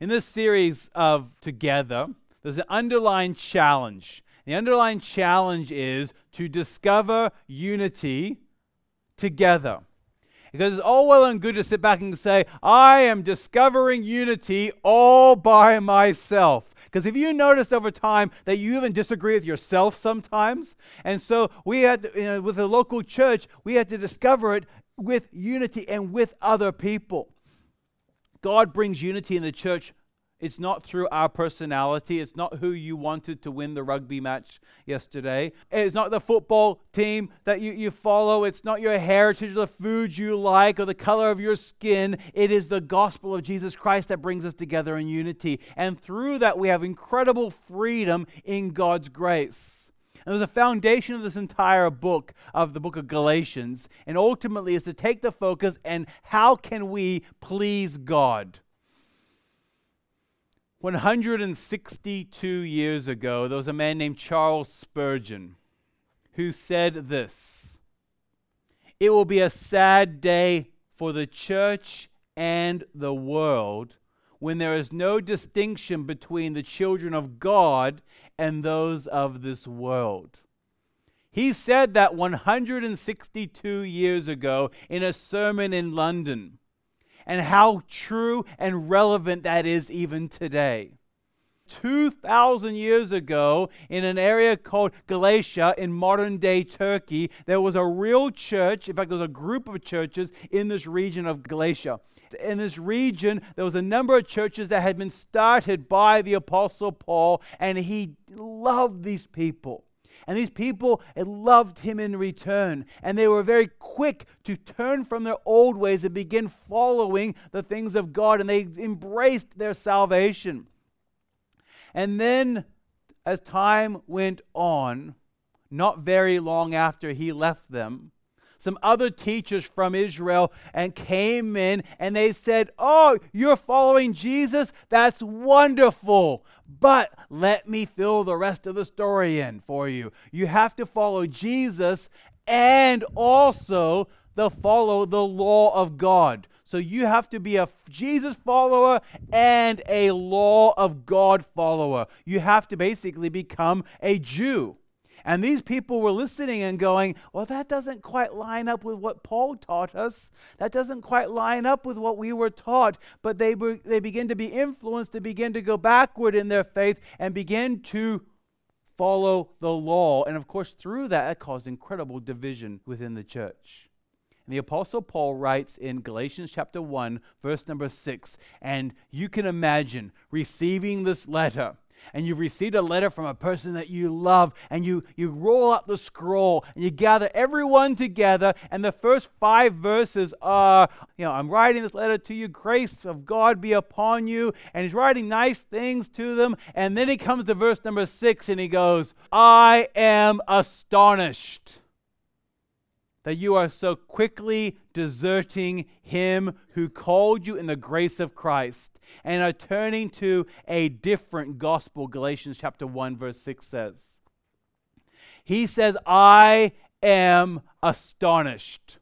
In this series of Together, there's an underlying challenge. The underlying challenge is to discover unity together. Because it's all well and good to sit back and say, I am discovering unity all by myself. Because if you notice over time that you even disagree with yourself sometimes, and so we had, to, you know, with the local church, we had to discover it with unity and with other people. God brings unity in the church. It's not through our personality. It's not who you wanted to win the rugby match yesterday. It's not the football team that you, you follow. It's not your heritage, the food you like, or the color of your skin. It is the gospel of Jesus Christ that brings us together in unity. And through that, we have incredible freedom in God's grace. And there's a foundation of this entire book, of the book of Galatians, and ultimately is to take the focus and how can we please God? 162 years ago, there was a man named Charles Spurgeon who said this It will be a sad day for the church and the world when there is no distinction between the children of God and those of this world. He said that 162 years ago in a sermon in London and how true and relevant that is even today. 2,000 years ago, in an area called Galatia in modern day Turkey, there was a real church. In fact, there was a group of churches in this region of Galatia. In this region, there was a number of churches that had been started by the Apostle Paul, and he loved these people. And these people loved him in return. And they were very quick to turn from their old ways and begin following the things of God. And they embraced their salvation. And then, as time went on, not very long after he left them, some other teachers from Israel and came in and they said, Oh, you're following Jesus? That's wonderful. But let me fill the rest of the story in for you. You have to follow Jesus and also the follow the law of God. So you have to be a Jesus follower and a law of God follower. You have to basically become a Jew. And these people were listening and going, Well, that doesn't quite line up with what Paul taught us. That doesn't quite line up with what we were taught. But they, were, they begin to be influenced to begin to go backward in their faith and begin to follow the law. And of course, through that, it caused incredible division within the church. And the Apostle Paul writes in Galatians chapter 1, verse number 6, and you can imagine receiving this letter and you've received a letter from a person that you love, and you, you roll up the scroll and you gather everyone together, and the first five verses are, you know, I'm writing this letter to you, grace of God be upon you, and he's writing nice things to them, and then he comes to verse number six and he goes, I am astonished that you are so quickly deserting him who called you in the grace of Christ and are turning to a different gospel, Galatians chapter 1, verse 6 says. He says, I am astonished.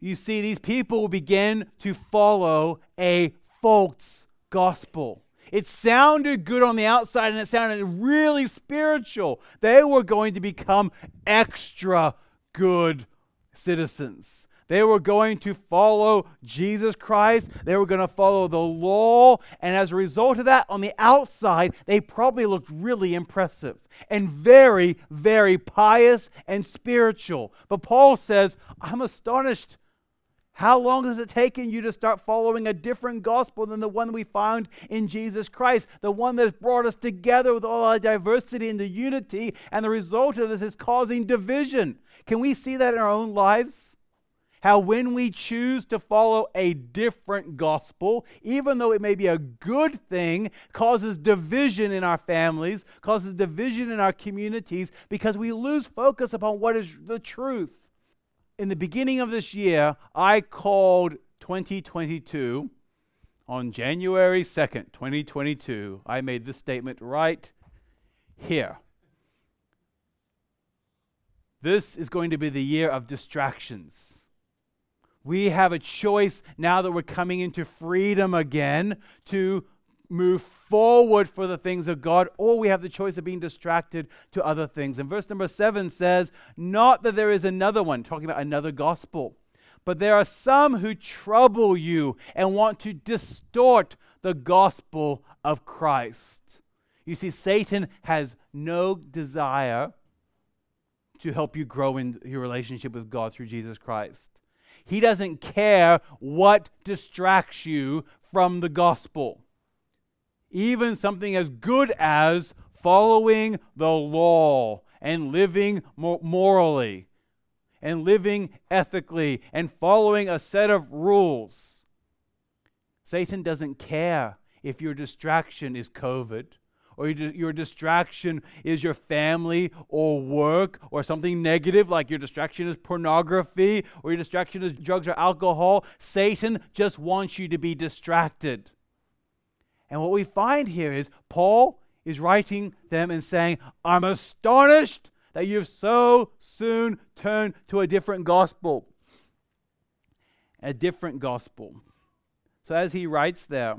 You see, these people begin to follow a false gospel. It sounded good on the outside and it sounded really spiritual. They were going to become extra good citizens. They were going to follow Jesus Christ. They were going to follow the law. And as a result of that, on the outside, they probably looked really impressive and very, very pious and spiritual. But Paul says, I'm astonished how long has it taken you to start following a different gospel than the one we found in Jesus Christ? The one that has brought us together with all our diversity and the unity, and the result of this is causing division. Can we see that in our own lives? How when we choose to follow a different gospel, even though it may be a good thing, causes division in our families, causes division in our communities, because we lose focus upon what is the truth in the beginning of this year, I called 2022 on January 2nd, 2022. I made this statement right here. This is going to be the year of distractions. We have a choice now that we're coming into freedom again to move forward for the things of God, or we have the choice of being distracted to other things. And verse number seven says, Not that there is another one, talking about another gospel, but there are some who trouble you and want to distort the gospel of Christ. You see, Satan has no desire to help you grow in your relationship with God through Jesus Christ. He doesn't care what distracts you from the gospel. Even something as good as following the law and living morally and living ethically and following a set of rules. Satan doesn't care if your distraction is COVID or your distraction is your family or work or something negative like your distraction is pornography or your distraction is drugs or alcohol. Satan just wants you to be distracted. And what we find here is Paul is writing them and saying, I'm astonished that you've so soon turned to a different gospel. A different gospel. So as he writes there,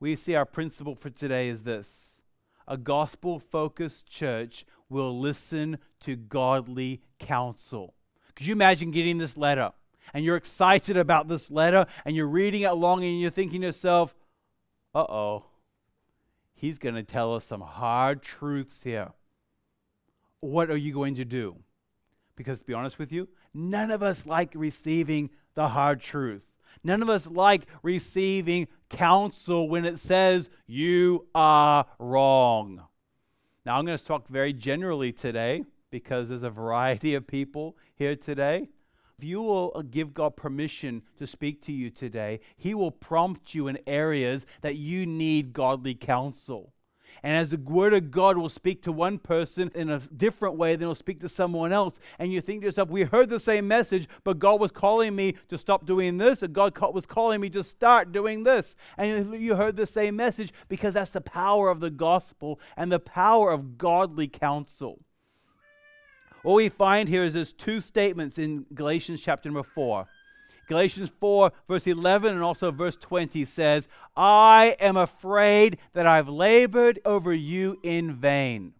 we see our principle for today is this a gospel focused church will listen to godly counsel. Could you imagine getting this letter and you're excited about this letter and you're reading it along and you're thinking to yourself, uh oh, he's going to tell us some hard truths here. What are you going to do? Because to be honest with you, none of us like receiving the hard truth. None of us like receiving counsel when it says you are wrong. Now, I'm going to talk very generally today because there's a variety of people here today. If you will uh, give God permission to speak to you today, He will prompt you in areas that you need godly counsel. And as the word of God will speak to one person in a different way than it'll speak to someone else, and you think to yourself, we heard the same message, but God was calling me to stop doing this, and God was calling me to start doing this. And you heard the same message because that's the power of the gospel and the power of godly counsel. What we find here is there's two statements in Galatians chapter number 4. Galatians 4, verse 11, and also verse 20 says, I am afraid that I've labored over you in vain.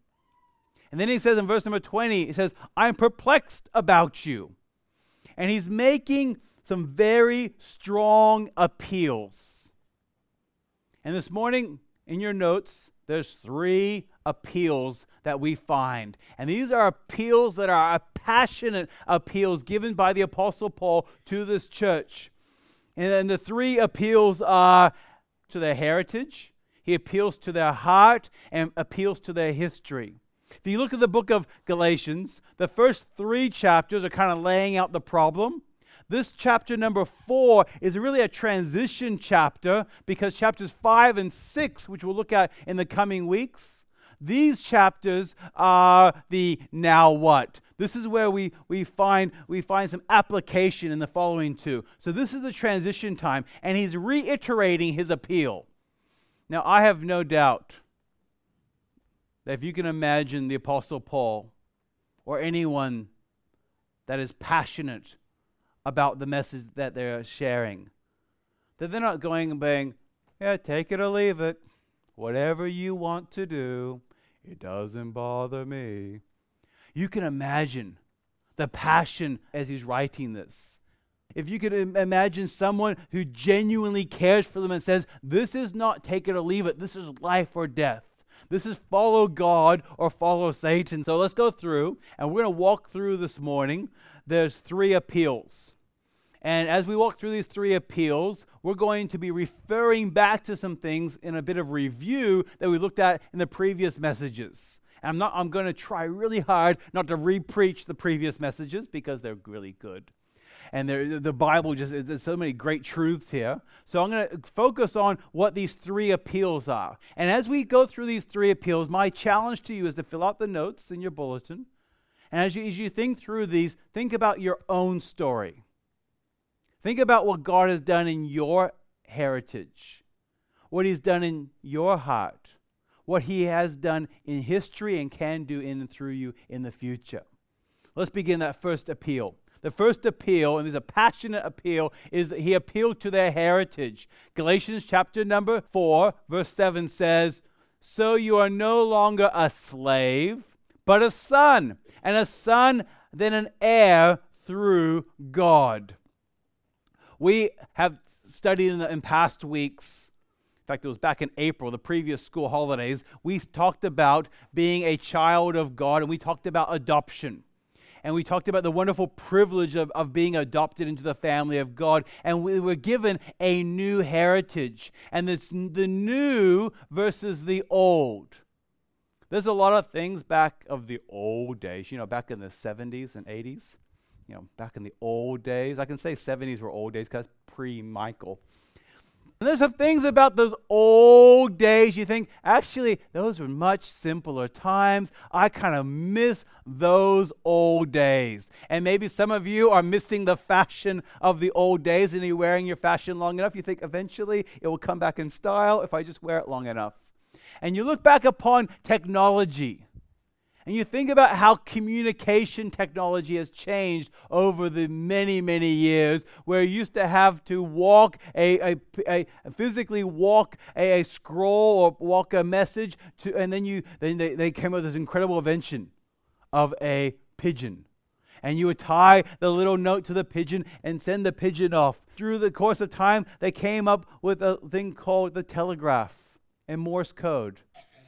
And then he says in verse number 20, he says, I'm perplexed about you. And he's making some very strong appeals. And this morning, in your notes, there's three appeals that we find. And these are appeals that are passionate appeals given by the Apostle Paul to this church. And then the three appeals are to their heritage, he appeals to their heart, and appeals to their history. If you look at the book of Galatians, the first three chapters are kind of laying out the problem. This chapter number four is really a transition chapter because chapters five and six, which we'll look at in the coming weeks, these chapters are the now what. This is where we, we, find, we find some application in the following two. So this is the transition time, and he's reiterating his appeal. Now, I have no doubt that if you can imagine the Apostle Paul or anyone that is passionate about the message that they're sharing, that they're not going and being, yeah, take it or leave it, whatever you want to do. It doesn't bother me. You can imagine the passion as he's writing this. If you could imagine someone who genuinely cares for them and says, This is not take it or leave it, this is life or death. This is follow God or follow Satan. So let's go through, and we're going to walk through this morning. There's three appeals. And as we walk through these three appeals, we're going to be referring back to some things in a bit of review that we looked at in the previous messages. And I'm not I'm going to try really hard not to repreach the previous messages because they're really good. And the Bible just there's so many great truths here. So I'm going to focus on what these three appeals are. And as we go through these three appeals, my challenge to you is to fill out the notes in your bulletin. And as you, as you think through these, think about your own story. Think about what God has done in your heritage, what He's done in your heart, what He has done in history and can do in and through you in the future. Let's begin that first appeal. The first appeal, and there's a passionate appeal, is that he appealed to their heritage. Galatians chapter number 4, verse 7 says, So you are no longer a slave, but a son, and a son, then an heir through God. We have studied in, the, in past weeks in fact, it was back in April, the previous school holidays, we talked about being a child of God and we talked about adoption and we talked about the wonderful privilege of, of being adopted into the family of God. And we were given a new heritage. And it's the new versus the old. There's a lot of things back of the old days, you know, back in the 70s and 80s, you know, back in the old days. I can say 70s were old days because pre Michael. And there's some things about those old days you think, actually, those were much simpler times. I kind of miss those old days. And maybe some of you are missing the fashion of the old days and you're wearing your fashion long enough. You think eventually it will come back in style if I just wear it long enough. And you look back upon technology and you think about how communication technology has changed over the many, many years, where you used to have to walk a, a, a physically walk a, a, scroll or walk a message to, and then you then they, they came up with this incredible invention of a pigeon. And you would tie the little note to the pigeon and send the pigeon off. Through the course of time, they came up with a thing called the telegraph and Morse code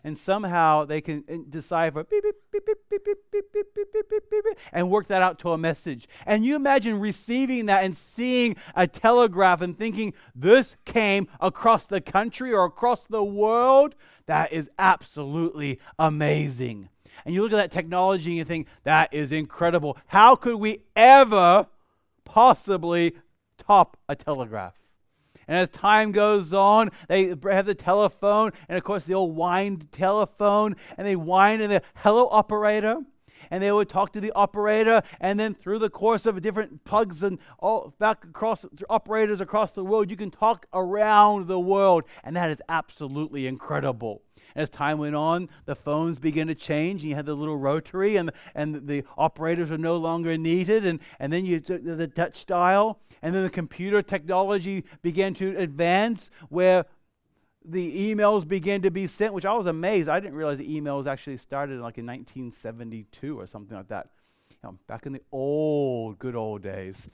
and somehow they can decipher beep, beep, beep, beep, beep, beep, beep, beep, beep, beep, beep, beep, and work that out to a message. And you imagine receiving that and seeing a telegraph and thinking this came across the country or across the world. That is absolutely amazing. And you look at that technology and you think, that is incredible. How could we ever possibly top a telegraph? And as time goes on, they have the telephone, and of course, the old wind telephone, and they wind in the hello operator. And they would talk to the operator, and then through the course of different plugs and all back across operators across the world, you can talk around the world, and that is absolutely incredible. As time went on, the phones began to change. And you had the little rotary, and, and the operators were no longer needed. And, and then you took the touch dial, and then the computer technology began to advance where the emails began to be sent, which I was amazed. I didn't realize the emails actually started like in 1972 or something like that. You know, back in the old, good old days.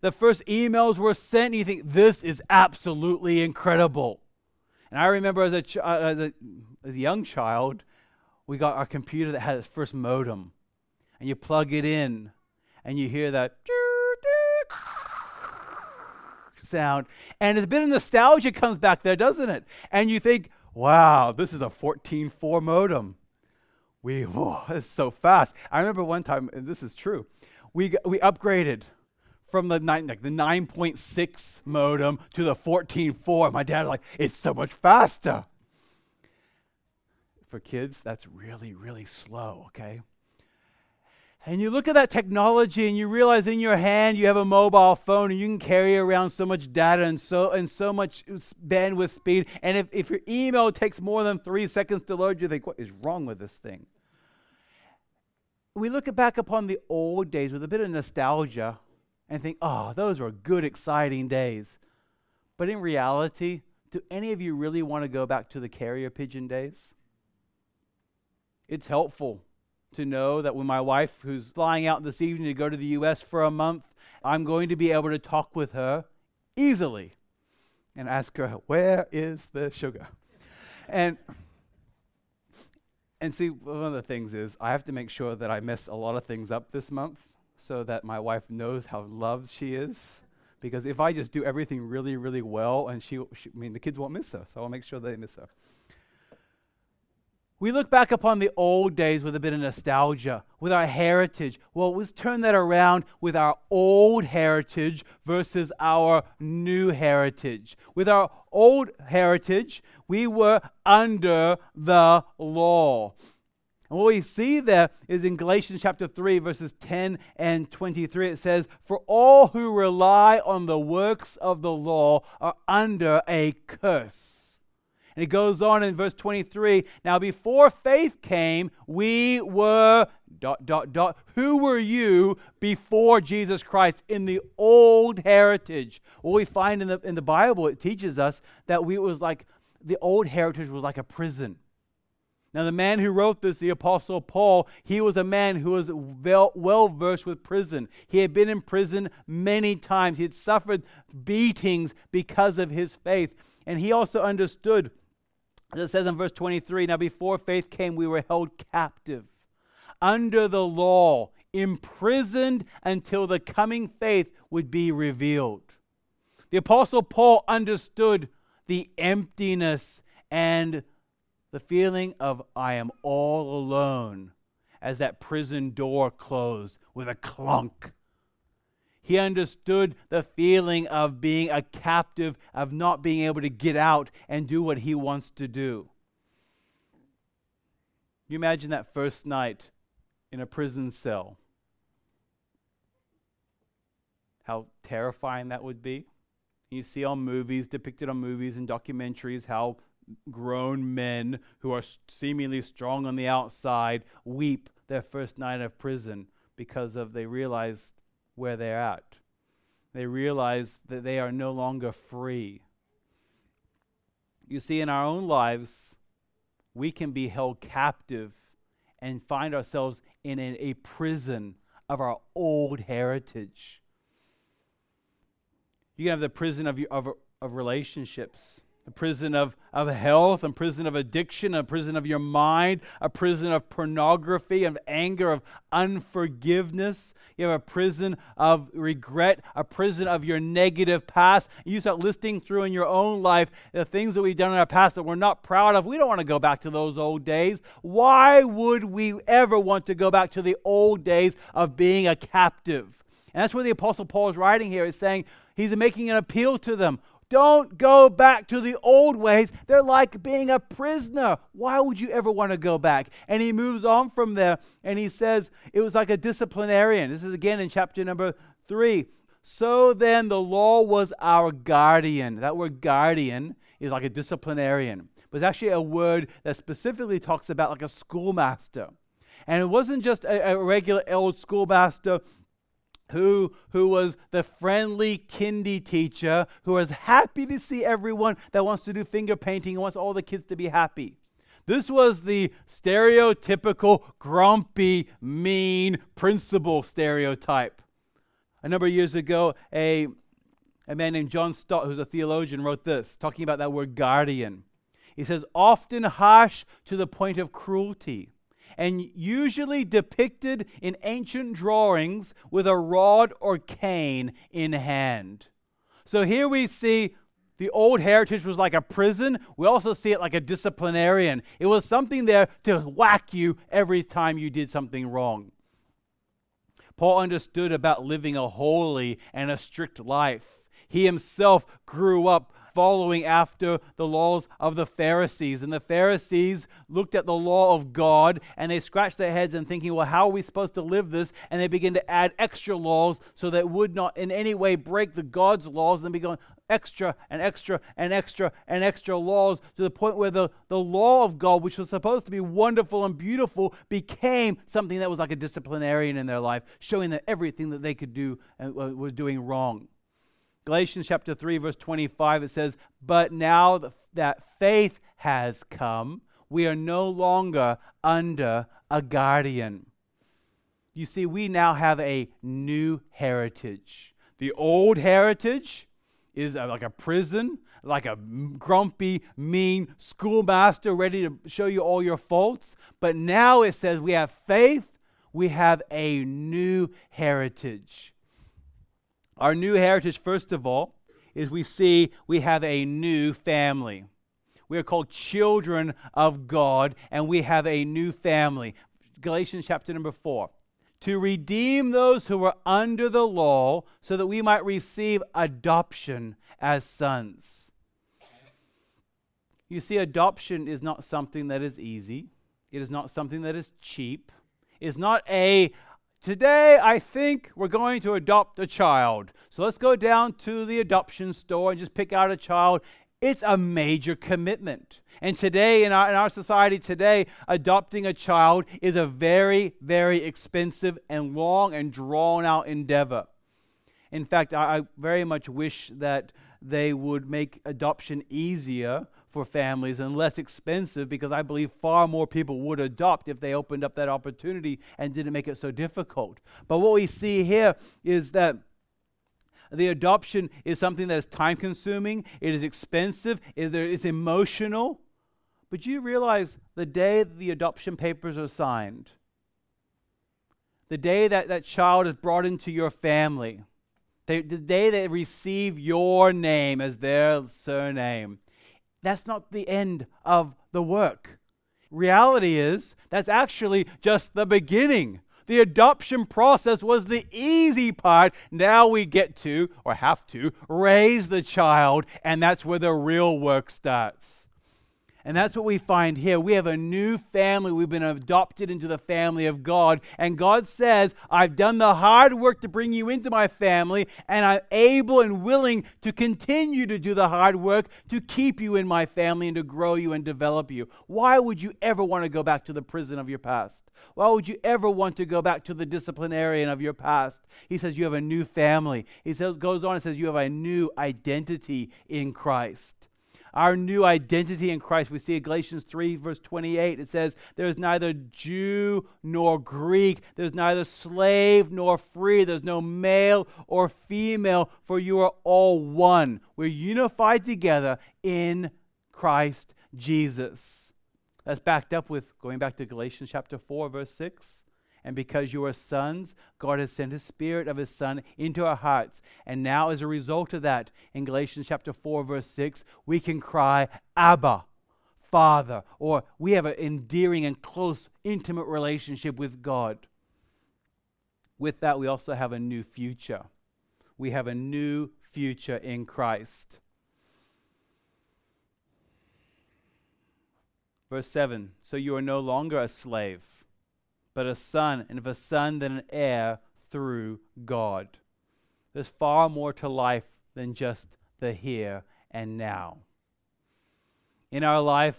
The first emails were sent, and you think, this is absolutely incredible. And I remember as a, ch- uh, as a, as a young child, we got our computer that had its first modem. And you plug it in, and you hear that sound. And a bit of nostalgia comes back there, doesn't it? And you think, wow, this is a 14.4 modem. We, whoa, it's so fast. I remember one time, and this is true, we, we upgraded from the, nine, like the 9.6 modem to the 14.4. My dad like, it's so much faster. For kids, that's really, really slow, okay? And you look at that technology and you realize in your hand you have a mobile phone and you can carry around so much data and so and so much bandwidth speed. And if, if your email takes more than three seconds to load, you think, what is wrong with this thing? We look back upon the old days with a bit of nostalgia and think, oh, those were good, exciting days. But in reality, do any of you really want to go back to the carrier pigeon days? It's helpful to know that when my wife, who's flying out this evening to go to the U.S. for a month, I'm going to be able to talk with her easily and ask her, Where is the sugar? And and see, one of the things is I have to make sure that I mess a lot of things up this month so that my wife knows how loved she is. Because if I just do everything really, really well, and she, she I mean, the kids won't miss her, so I'll make sure they miss her. We look back upon the old days with a bit of nostalgia, with our heritage. Well, let's turn that around with our old heritage versus our new heritage. With our old heritage, we were under the law. And what we see there is in Galatians chapter 3, verses 10 and 23, it says, For all who rely on the works of the law are under a curse. And it goes on in verse 23 Now, before faith came, we were dot, dot, dot. Who were you before Jesus Christ in the old heritage? What we find in the, in the Bible, it teaches us that we, was like the old heritage was like a prison. Now, the man who wrote this, the Apostle Paul, he was a man who was well versed with prison. He had been in prison many times. He had suffered beatings because of his faith. And he also understood, as it says in verse 23 Now, before faith came, we were held captive under the law, imprisoned until the coming faith would be revealed. The Apostle Paul understood the emptiness and the feeling of I am all alone as that prison door closed with a clunk. He understood the feeling of being a captive, of not being able to get out and do what he wants to do. You imagine that first night in a prison cell. How terrifying that would be. You see on movies, depicted on movies and documentaries, how grown men who are seemingly strong on the outside weep their first night of prison because of they realize where they're at. They realize that they are no longer free. You see, in our own lives, we can be held captive and find ourselves in a, a prison of our old heritage. You can have the prison of, of, of relationships a prison of, of health, a prison of addiction, a prison of your mind, a prison of pornography, of anger, of unforgiveness. You have a prison of regret, a prison of your negative past. You start listing through in your own life the things that we've done in our past that we're not proud of. We don't want to go back to those old days. Why would we ever want to go back to the old days of being a captive? And that's where the Apostle Paul is writing here, is saying, he's making an appeal to them. Don't go back to the old ways. They're like being a prisoner. Why would you ever want to go back? And he moves on from there and he says it was like a disciplinarian. This is again in chapter number three. So then the law was our guardian. That word guardian is like a disciplinarian, but it's actually a word that specifically talks about like a schoolmaster. And it wasn't just a, a regular old schoolmaster who, who was the friendly kindy teacher who was happy to see everyone that wants to do finger painting and wants all the kids to be happy. This was the stereotypical grumpy, mean principal stereotype. A number of years ago, a, a man named John Stott, who's a theologian, wrote this, talking about that word guardian. He says, often harsh to the point of cruelty and usually depicted in ancient drawings with a rod or cane in hand. So here we see the old heritage was like a prison. We also see it like a disciplinarian. It was something there to whack you every time you did something wrong. Paul understood about living a holy and a strict life. He himself grew up following after the laws of the Pharisees. And the Pharisees looked at the law of God and they scratched their heads and thinking, well, how are we supposed to live this? And they begin to add extra laws so that would not in any way break the God's laws and be going extra and extra and extra and extra laws to the point where the, the law of God, which was supposed to be wonderful and beautiful, became something that was like a disciplinarian in their life, showing them everything that they could do uh, was doing wrong. Galatians chapter 3, verse 25, it says, But now that faith has come, we are no longer under a guardian. You see, we now have a new heritage. The old heritage is like a prison, like a grumpy, mean schoolmaster ready to show you all your faults. But now it says we have faith, we have a new heritage. Our new heritage, first of all, is we see we have a new family. We are called children of God, and we have a new family. Galatians chapter number 4. To redeem those who were under the law, so that we might receive adoption as sons. You see, adoption is not something that is easy. It is not something that is cheap. It's not a Today, I think we're going to adopt a child. So let's go down to the adoption store and just pick out a child. It's a major commitment. And today, in our, in our society today, adopting a child is a very, very expensive and long and drawn out endeavor. In fact, I, I very much wish that they would make adoption easier for families and less expensive because I believe far more people would adopt if they opened up that opportunity and didn't make it so difficult. But what we see here is that the adoption is something that is time consuming, it is expensive, it is emotional. But you realize the day the adoption papers are signed, the day that that child is brought into your family, the, the day they receive your name as their surname, that's not the end of the work. Reality is, that's actually just the beginning. The adoption process was the easy part. Now we get to, or have to, raise the child, and that's where the real work starts. And that's what we find here. We have a new family. We've been adopted into the family of God. And God says, I've done the hard work to bring you into my family, and I'm able and willing to continue to do the hard work to keep you in my family and to grow you and develop you. Why would you ever want to go back to the prison of your past? Why would you ever want to go back to the disciplinarian of your past? He says, You have a new family. He says, goes on and says, You have a new identity in Christ our new identity in Christ. We see in Galatians 3, verse 28. It says, There is neither Jew nor Greek, there's neither slave nor free, there's no male or female, for you are all one. We're unified together in Christ Jesus. That's backed up with going back to Galatians chapter 4, verse 6. And because you are sons, God has sent His Spirit of His Son into our hearts. And now, as a result of that, in Galatians chapter 4, verse 6, we can cry, Abba, Father, or we have an endearing and close, intimate relationship with God. With that, we also have a new future. We have a new future in Christ. Verse 7 So you are no longer a slave but a son, and if a son, then an heir through God. There's far more to life than just the here and now. In our life,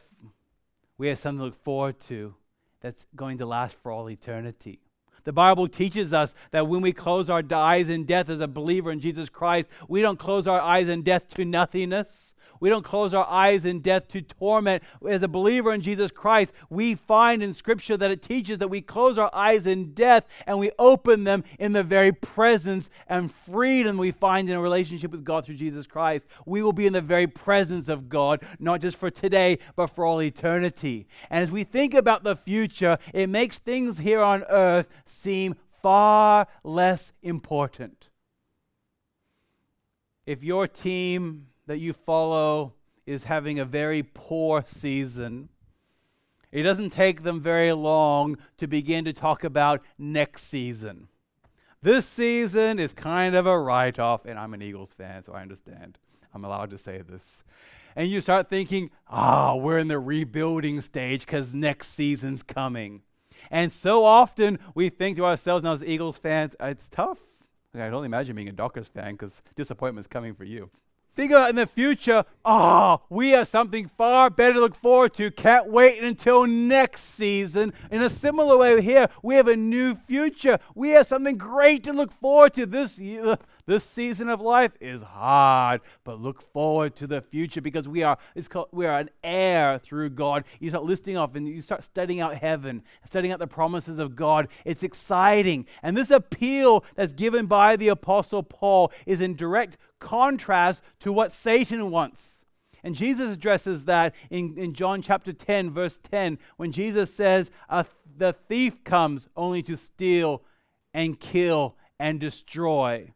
we have something to look forward to that's going to last for all eternity. The Bible teaches us that when we close our eyes in death as a believer in Jesus Christ, we don't close our eyes in death to nothingness. We don't close our eyes in death to torment. As a believer in Jesus Christ, we find in Scripture that it teaches that we close our eyes in death and we open them in the very presence and freedom we find in a relationship with God through Jesus Christ. We will be in the very presence of God, not just for today, but for all eternity. And as we think about the future, it makes things here on earth seem far less important. If your team that you follow is having a very poor season, it doesn't take them very long to begin to talk about next season. This season is kind of a write off, and I'm an Eagles fan, so I understand. I'm allowed to say this. And you start thinking, ah, oh, we're in the rebuilding stage because next season's coming. And so often we think to ourselves, now as Eagles fans, it's tough. I only imagine being a Dockers fan because disappointment's coming for you. Think about in the future, oh, we have something far better to look forward to. Can't wait until next season. In a similar way, here, we have a new future. We have something great to look forward to. This, year, uh, this season of life is hard, but look forward to the future because we are, it's called, we are an heir through God. You start listing off and you start studying out heaven, studying out the promises of God. It's exciting. And this appeal that's given by the Apostle Paul is in direct contrast to what Satan wants. And Jesus addresses that in, in John chapter 10, verse 10, when Jesus says, The thief comes only to steal and kill and destroy.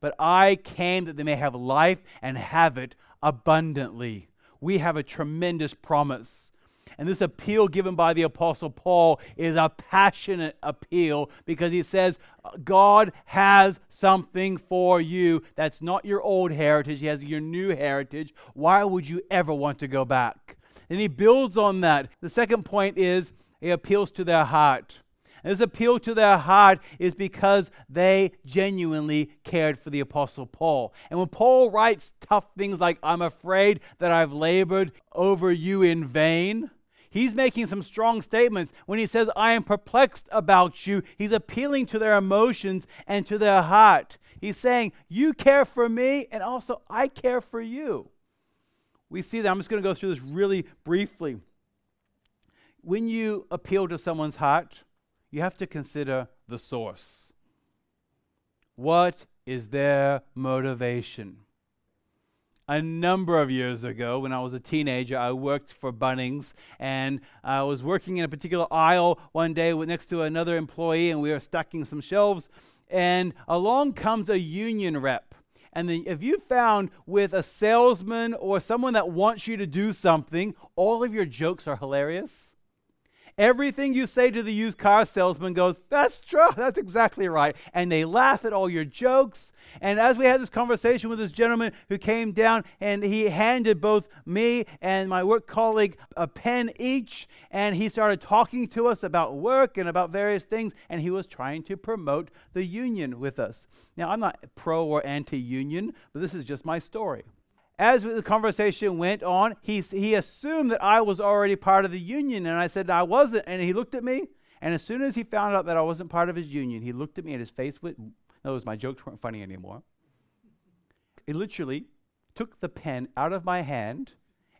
But I came that they may have life and have it abundantly. We have a tremendous promise. And this appeal given by the Apostle Paul is a passionate appeal because he says, God has something for you that's not your old heritage, He has your new heritage. Why would you ever want to go back? And he builds on that. The second point is he appeals to their heart. And this appeal to their heart is because they genuinely cared for the Apostle Paul. And when Paul writes tough things like, I'm afraid that I've labored over you in vain, he's making some strong statements. When he says, I am perplexed about you, he's appealing to their emotions and to their heart. He's saying, You care for me, and also I care for you. We see that. I'm just going to go through this really briefly. When you appeal to someone's heart, you have to consider the source. What is their motivation? A number of years ago, when I was a teenager, I worked for Bunnings and I was working in a particular aisle one day next to another employee, and we were stacking some shelves. And along comes a union rep. And then, if you found with a salesman or someone that wants you to do something, all of your jokes are hilarious. Everything you say to the used car salesman goes, That's true. That's exactly right. And they laugh at all your jokes. And as we had this conversation with this gentleman who came down and he handed both me and my work colleague a pen each, and he started talking to us about work and about various things, and he was trying to promote the union with us. Now, I'm not pro or anti union, but this is just my story as the conversation went on, he, he assumed that I was already part of the union, and I said I wasn't. And he looked at me, and as soon as he found out that I wasn't part of his union, he looked at me, and his face went, knows my jokes weren't funny anymore. He literally took the pen out of my hand,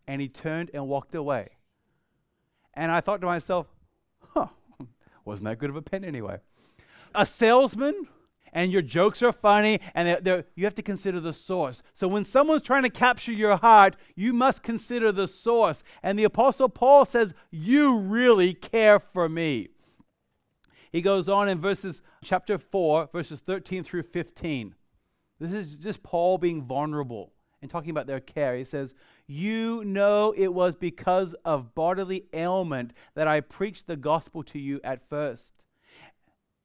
and he turned and walked away. And I thought to myself, huh, wasn't that good of a pen anyway? A salesman and your jokes are funny, and they're, they're, you have to consider the source. So when someone's trying to capture your heart, you must consider the source. And the Apostle Paul says, You really care for me. He goes on in verses chapter 4, verses 13 through 15. This is just Paul being vulnerable and talking about their care. He says, You know it was because of bodily ailment that I preached the gospel to you at first.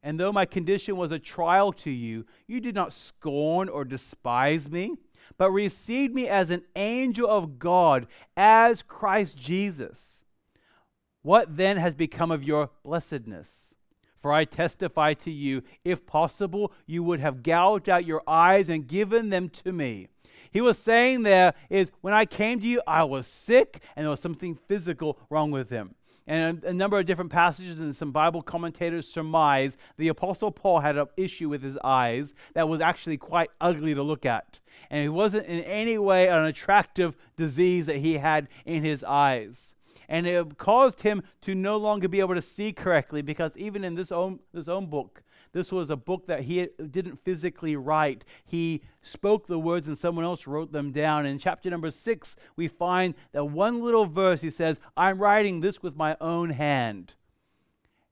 And though my condition was a trial to you, you did not scorn or despise me, but received me as an angel of God, as Christ Jesus. What then has become of your blessedness? For I testify to you, if possible, you would have gouged out your eyes and given them to me. He was saying there is when I came to you, I was sick and there was something physical wrong with him. And a, number of different passages and some Bible commentators surmise the Apostle Paul had an issue with his eyes that was actually quite ugly to look at. And it wasn't in any way an attractive disease that he had in his eyes. And it caused him to no longer be able to see correctly because even in this own, this own book, this was a book that he didn't physically write. He spoke the words and someone else wrote them down. In chapter number six, we find that one little verse he says, I'm writing this with my own hand.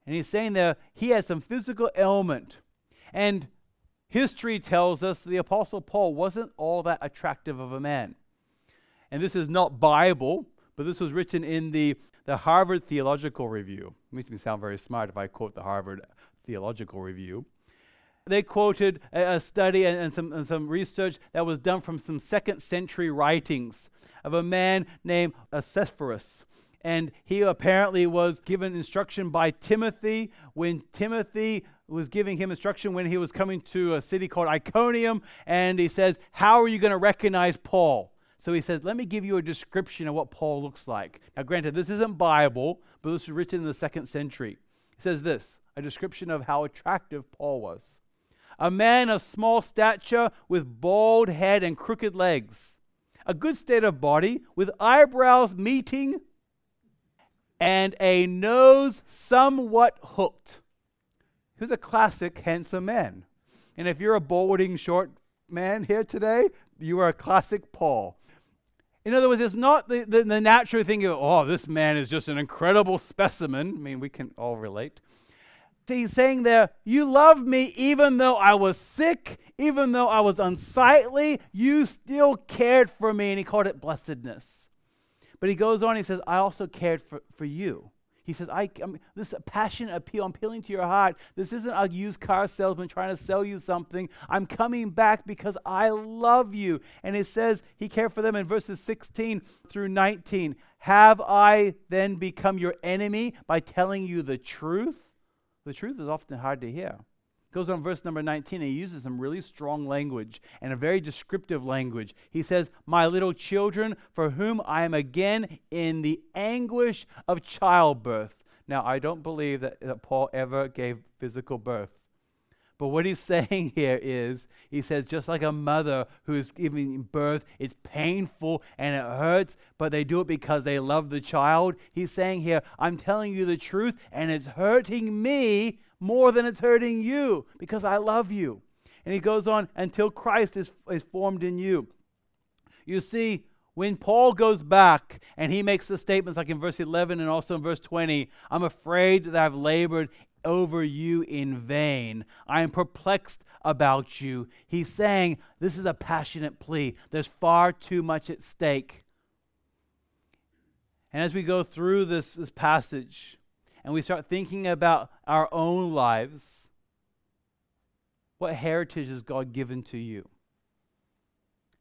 And he's saying there he had some physical ailment. And history tells us the Apostle Paul wasn't all that attractive of a man. And this is not Bible, but this was written in the, the Harvard Theological Review. It makes me sound very smart if I quote the Harvard Theological Review. They quoted a, study and, and, some, and some research that was done from some second century writings of a man named Onesiphorus. And he apparently was given instruction by Timothy when Timothy was giving him instruction when he was coming to a city called Iconium. And he says, How are you going to recognize Paul? So he says, Let me give you a description of what Paul looks like. Now, granted, this isn't Bible, but this was written in the second century. He says this a description of how attractive Paul was. A man of small stature with bald head and crooked legs, a good state of body with eyebrows meeting and a nose somewhat hooked. Who's a classic handsome man? And if you're a balding short man here today, you are a classic Paul. In other words, it's not the, the, the natural thing of, oh, this man is just an incredible specimen. I mean, we can all relate he's saying there, You love me even though I was sick, even though I was unsightly, you still cared for me. And he called it blessedness. But he goes on, he says, I also cared for, for you. He says, I, I'm, this passionate appeal, I'm appealing to your heart. This isn't a used car salesman trying to sell you something. I'm coming back because I love you. And he says he cared for them in verses 16 through 19. Have I then become your enemy by telling you the truth? The truth is often hard to hear. Goes on verse number 19, and he uses some really strong language and a very descriptive language. He says, My little children, for whom I am again in the anguish of childbirth. Now, I don't believe that, that Paul ever gave physical birth. But what he's saying here is, he says, just like a mother who is giving birth, it's painful and it hurts, but they do it because they love the child. He's saying here, I'm telling you the truth, and it's hurting me more than it's hurting you because I love you. And he goes on, until Christ is, is formed in you. You see, when Paul goes back and he makes the statements like in verse 11 and also in verse 20, I'm afraid that I've labored over you in vain. I am perplexed about you. He's saying this is a passionate plea. There's far too much at stake. And as we go through this, this passage, and we start thinking about our own lives, what heritage has God given to you?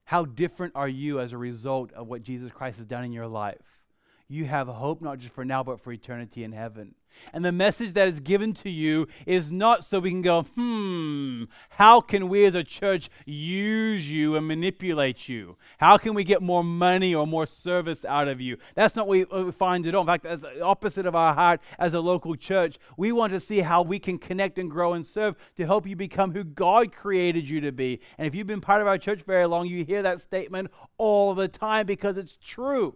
How different are you as a result of what Jesus Christ has done in your life? You have hope not just for now, but for eternity in heaven. And the message that is given to you is not so we can go, hmm, how can we as a church use you and manipulate you? How can we get more money or more service out of you? That's not what we find at all. In fact, that's the opposite of our heart as a local church, we want to see how we can connect and grow and serve to help you become who God created you to be. And if you've been part of our church very long, you hear that statement all the time because it's true.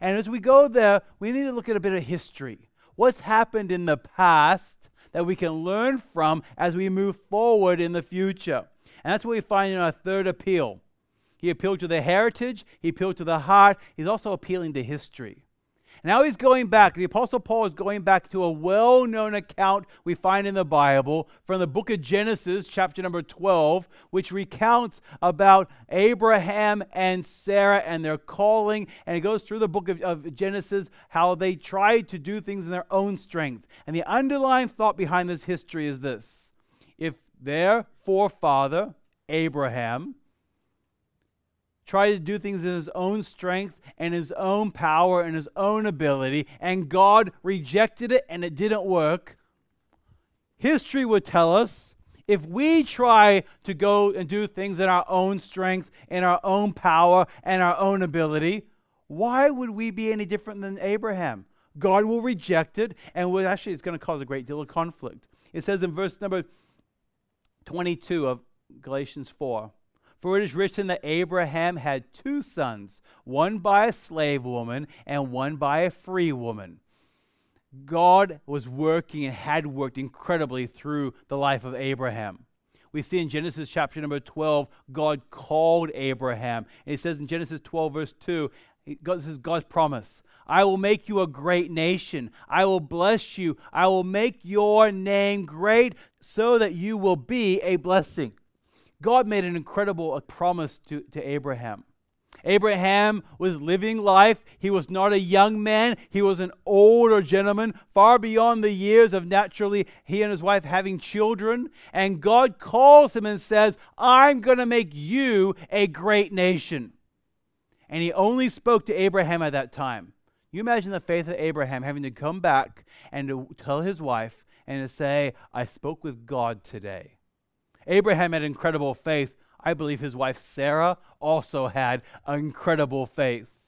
And as we go there, we need to look at a bit of history what's happened in the past that we can learn from as we move forward in the future. And that's what we find in our third appeal. He appealed to the heritage, he appealed to the heart, he's also appealing to history. Now he's going back. The Apostle Paul is going back to a well known account we find in the Bible from the book of Genesis, chapter number 12, which recounts about Abraham and Sarah and their calling. And it goes through the book of, of Genesis how they tried to do things in their own strength. And the underlying thought behind this history is this if their forefather, Abraham, tried to do things in his own strength and his own power and his own ability, and God rejected it and it didn't work, history would tell us if we try to go and do things in our own strength, in our own power, and our own ability, why would we be any different than Abraham? God will reject it, and actually, it's going to cause a great deal of conflict. It says in verse number 22 of Galatians 4 for it is written that Abraham had two sons, one by a slave woman and one by a free woman. God was working and had worked incredibly through the life of Abraham. We see in Genesis chapter number 12, God called Abraham. And he says in Genesis 12, verse 2, God, this is God's promise. I will make you a great nation. I will bless you. I will make your name great so that you will be a blessing. God made an incredible promise to, to Abraham. Abraham was living life. He was not a young man, he was an older gentleman, far beyond the years of naturally he and his wife having children. And God calls him and says, I'm going to make you a great nation. And he only spoke to Abraham at that time. You imagine the faith of Abraham having to come back and to tell his wife and to say, I spoke with God today. Abraham had incredible faith. I believe his wife Sarah also had incredible faith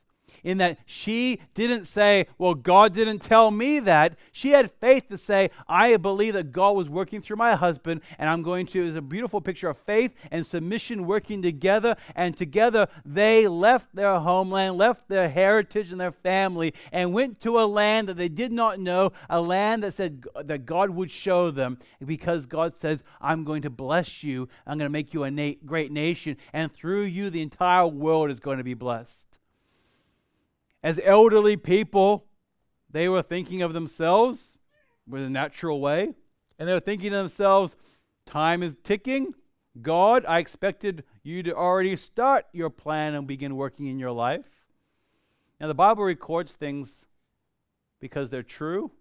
in that she didn't say, Well, God didn't tell me that. She had faith to say, I believe that God was working through my husband, and I'm going to. It's a beautiful picture of faith and submission working together. And together they left their homeland, left their heritage and their family, and went to a land that they did not know, a land that said that God would show them, because God says, I'm going to bless you. I'm going to make you a na- great nation, and through you, the entire world is going to be blessed. As elderly people, they were thinking of themselves with a natural way. And they were thinking to themselves, time is ticking. God, I expected you to already start your plan and begin working in your life. Now, the Bible records things because they're true.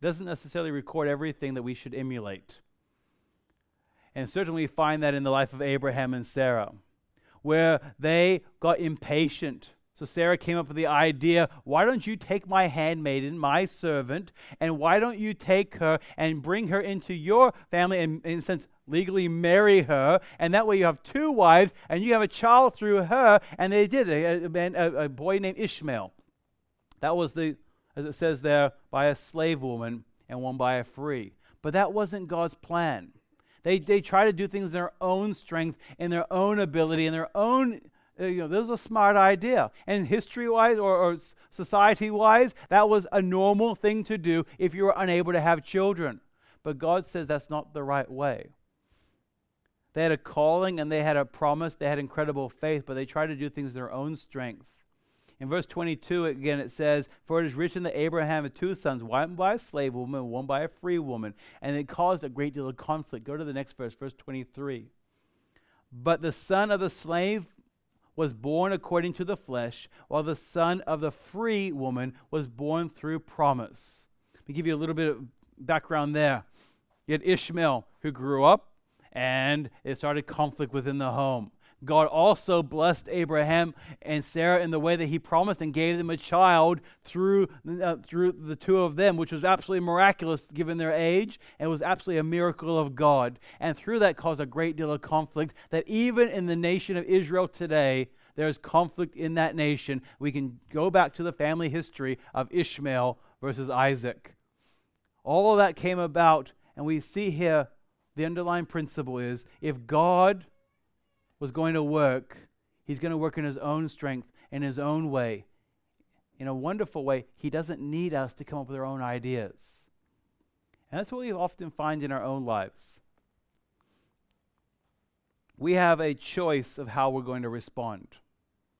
It doesn't necessarily record everything that we should emulate. And certainly we find that in the life of Abraham and Sarah, where they got impatient So Sarah came up with the idea why don't you take my handmaiden, my servant, and why don't you take her and bring her into your family and, in a sense, legally marry her? And that way you have two wives and you have a child through her. And they did, a, a, a boy named Ishmael. That was the, as it says there, by a slave woman and one by a free. But that wasn't God's plan. They, they try to do things in their own strength, in their own ability, in their own uh, you know, this was a smart idea. And history wise or, or society wise, that was a normal thing to do if you were unable to have children. But God says that's not the right way. They had a calling and they had a promise, they had incredible faith, but they tried to do things in their own strength. In verse 22, again, it says, For it is written that Abraham had two sons, one by a slave woman, one by a free woman. And it caused a great deal of conflict. Go to the next verse, verse 23. But the son of the slave was born according to the flesh, while the son of the free woman was born through promise. Let me give you a little bit of background there. You had Ishmael, who grew up, and it started conflict within the home. God also blessed Abraham and Sarah in the way that he promised and gave them a child through, uh, through the two of them, which was absolutely miraculous given their age. And was absolutely a miracle of God. And through that caused a great deal of conflict that even in the nation of Israel today, there's conflict in that nation. We can go back to the family history of Ishmael versus Isaac. All of that came about, and we see here the underlying principle is if God was going to work, he's going to work in his own strength, in his own way, in a wonderful way. He doesn't need us to come up with our own ideas. And that's what we often find in our own lives. We have a choice of how we're going to respond.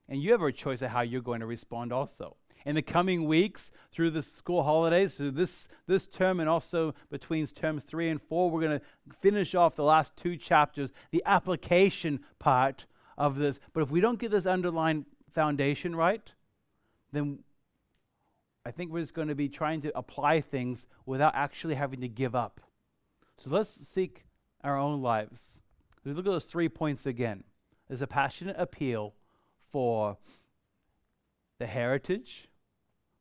And you have a choice of how you're going to respond also. In the coming weeks, through the school holidays, through this, this term, and also between terms three and four, we're going to finish off the last two chapters, the application part of this. But if we don't get this underlying foundation right, then I think we're just going to be trying to apply things without actually having to give up. So let's seek our own lives. Let's look at those three points again. There's a passionate appeal for the heritage,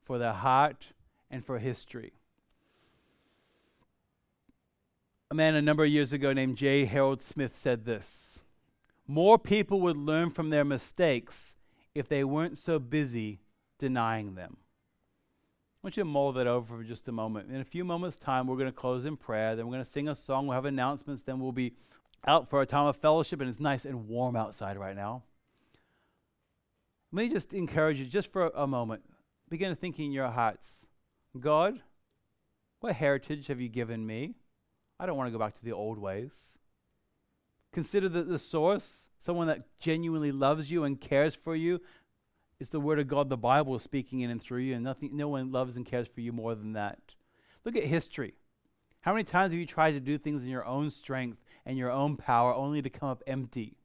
for the heart, and for history. A man a number of years ago named J. Harold Smith said this More people would learn from their mistakes if they weren't so busy denying them. I want you to mull that over for just a moment. In a few moments' time, we're going to close in prayer. Then we're going to sing a song. We'll have announcements. Then we'll be out for a time of fellowship. And it's nice and warm outside right now. Let me just encourage you just for a moment. Begin to think in your hearts God, what heritage have you given me? I don't want to go back to the old ways. Consider that the source, someone that genuinely loves you and cares for you. is the Word of God, the Bible, speaking in and through you, and nothing, no one loves and cares for you more than that. Look at history. How many times have you tried to do things in your own strength and your own power only to come up empty?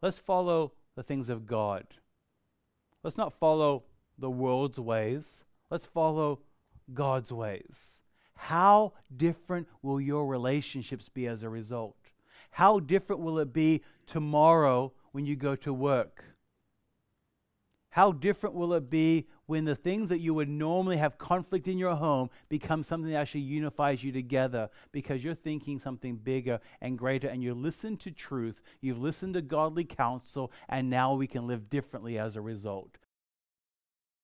Let's follow the things of God. Let's not follow the world's ways. Let's follow God's ways. How different will your relationships be as a result? How different will it be tomorrow when you go to work? How different will it be when the things that you would normally have conflict in your home become something that actually unifies you together because you're thinking something bigger and greater and you listen to truth, you've listened to godly counsel, and now we can live differently as a result.